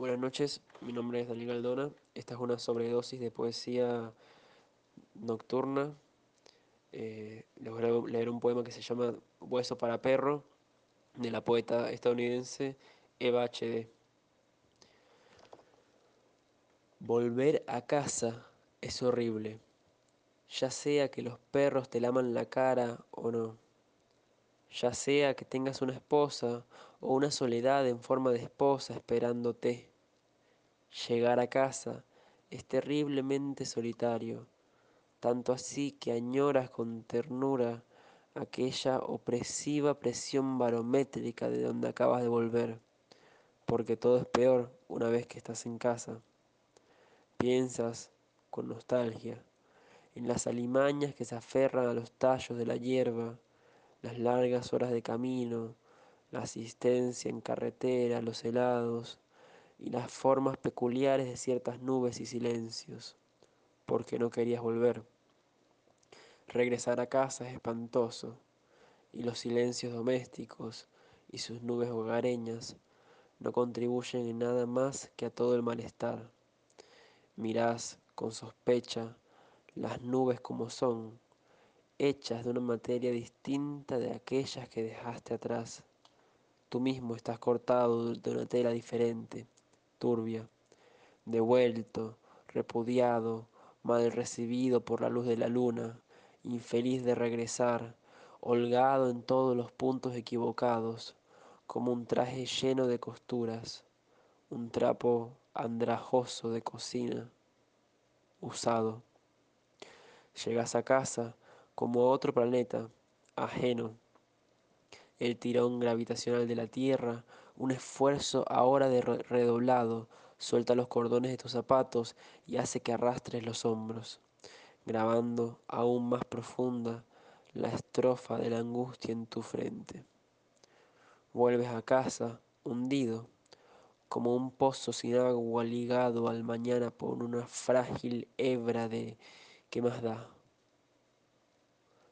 Buenas noches, mi nombre es Daniel Galdona. Esta es una sobredosis de poesía nocturna. Eh, les voy a leer un poema que se llama Hueso para perro, de la poeta estadounidense Eva H.D. Volver a casa es horrible, ya sea que los perros te laman la cara o no, ya sea que tengas una esposa o una soledad en forma de esposa esperándote. Llegar a casa es terriblemente solitario, tanto así que añoras con ternura aquella opresiva presión barométrica de donde acabas de volver, porque todo es peor una vez que estás en casa. Piensas, con nostalgia, en las alimañas que se aferran a los tallos de la hierba, las largas horas de camino, la asistencia en carretera, los helados y las formas peculiares de ciertas nubes y silencios, porque no querías volver. Regresar a casa es espantoso, y los silencios domésticos y sus nubes hogareñas no contribuyen en nada más que a todo el malestar. Mirás con sospecha las nubes como son, hechas de una materia distinta de aquellas que dejaste atrás. Tú mismo estás cortado de una tela diferente, turbia, devuelto, repudiado, mal recibido por la luz de la luna, infeliz de regresar, holgado en todos los puntos equivocados, como un traje lleno de costuras, un trapo andrajoso de cocina, usado. Llegas a casa como otro planeta, ajeno. El tirón gravitacional de la Tierra, un esfuerzo ahora de redoblado, suelta los cordones de tus zapatos y hace que arrastres los hombros, grabando aún más profunda la estrofa de la angustia en tu frente. Vuelves a casa hundido, como un pozo sin agua ligado al mañana por una frágil hebra de ¿qué más da?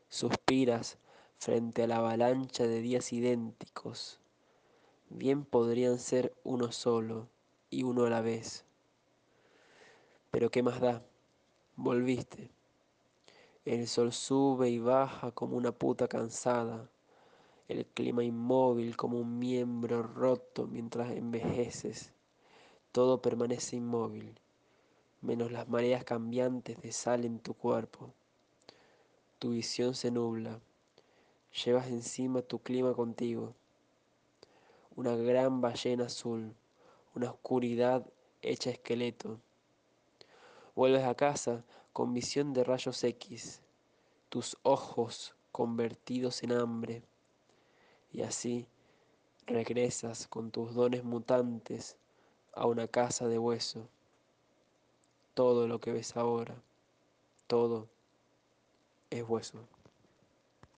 Suspiras frente a la avalancha de días idénticos. Bien podrían ser uno solo y uno a la vez. Pero ¿qué más da? Volviste. El sol sube y baja como una puta cansada. El clima inmóvil como un miembro roto mientras envejeces. Todo permanece inmóvil, menos las mareas cambiantes de sal en tu cuerpo. Tu visión se nubla. Llevas encima tu clima contigo. Una gran ballena azul, una oscuridad hecha esqueleto. Vuelves a casa con visión de rayos X, tus ojos convertidos en hambre. Y así regresas con tus dones mutantes a una casa de hueso. Todo lo que ves ahora, todo es hueso.